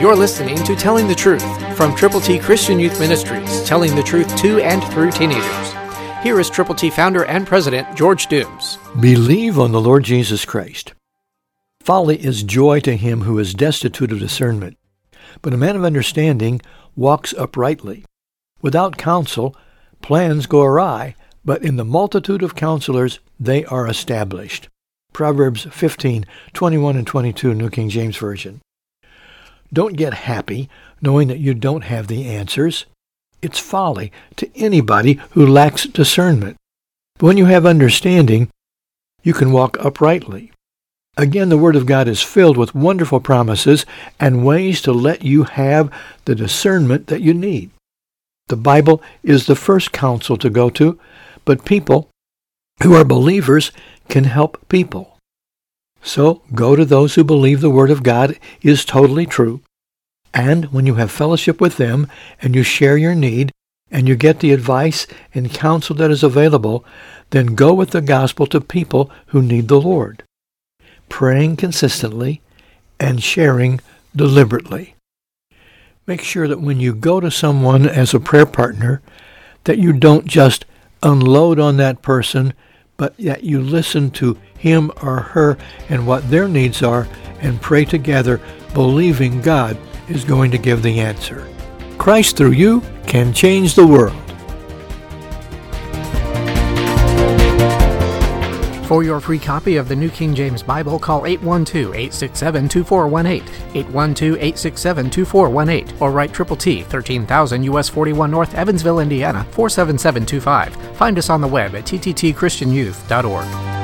You're listening to Telling the Truth from Triple T Christian Youth Ministries, telling the truth to and through teenagers. Here is Triple T founder and president George Dooms. Believe on the Lord Jesus Christ. Folly is joy to him who is destitute of discernment, but a man of understanding walks uprightly. Without counsel, plans go awry, but in the multitude of counselors they are established. Proverbs 15, 21 and 22, New King James Version. Don't get happy knowing that you don't have the answers. It's folly to anybody who lacks discernment. But when you have understanding, you can walk uprightly. Again, the Word of God is filled with wonderful promises and ways to let you have the discernment that you need. The Bible is the first counsel to go to, but people who are believers can help people. So go to those who believe the Word of God is totally true. And when you have fellowship with them and you share your need and you get the advice and counsel that is available, then go with the gospel to people who need the Lord, praying consistently and sharing deliberately. Make sure that when you go to someone as a prayer partner, that you don't just unload on that person, but that you listen to him or her and what their needs are and pray together, believing God is going to give the answer. Christ through you can change the world. For your free copy of the New King James Bible, call 812-867-2418, 812-867-2418, or write Triple T, 13,000 US 41 North, Evansville, Indiana, 47725. Find us on the web at tttchristianyouth.org.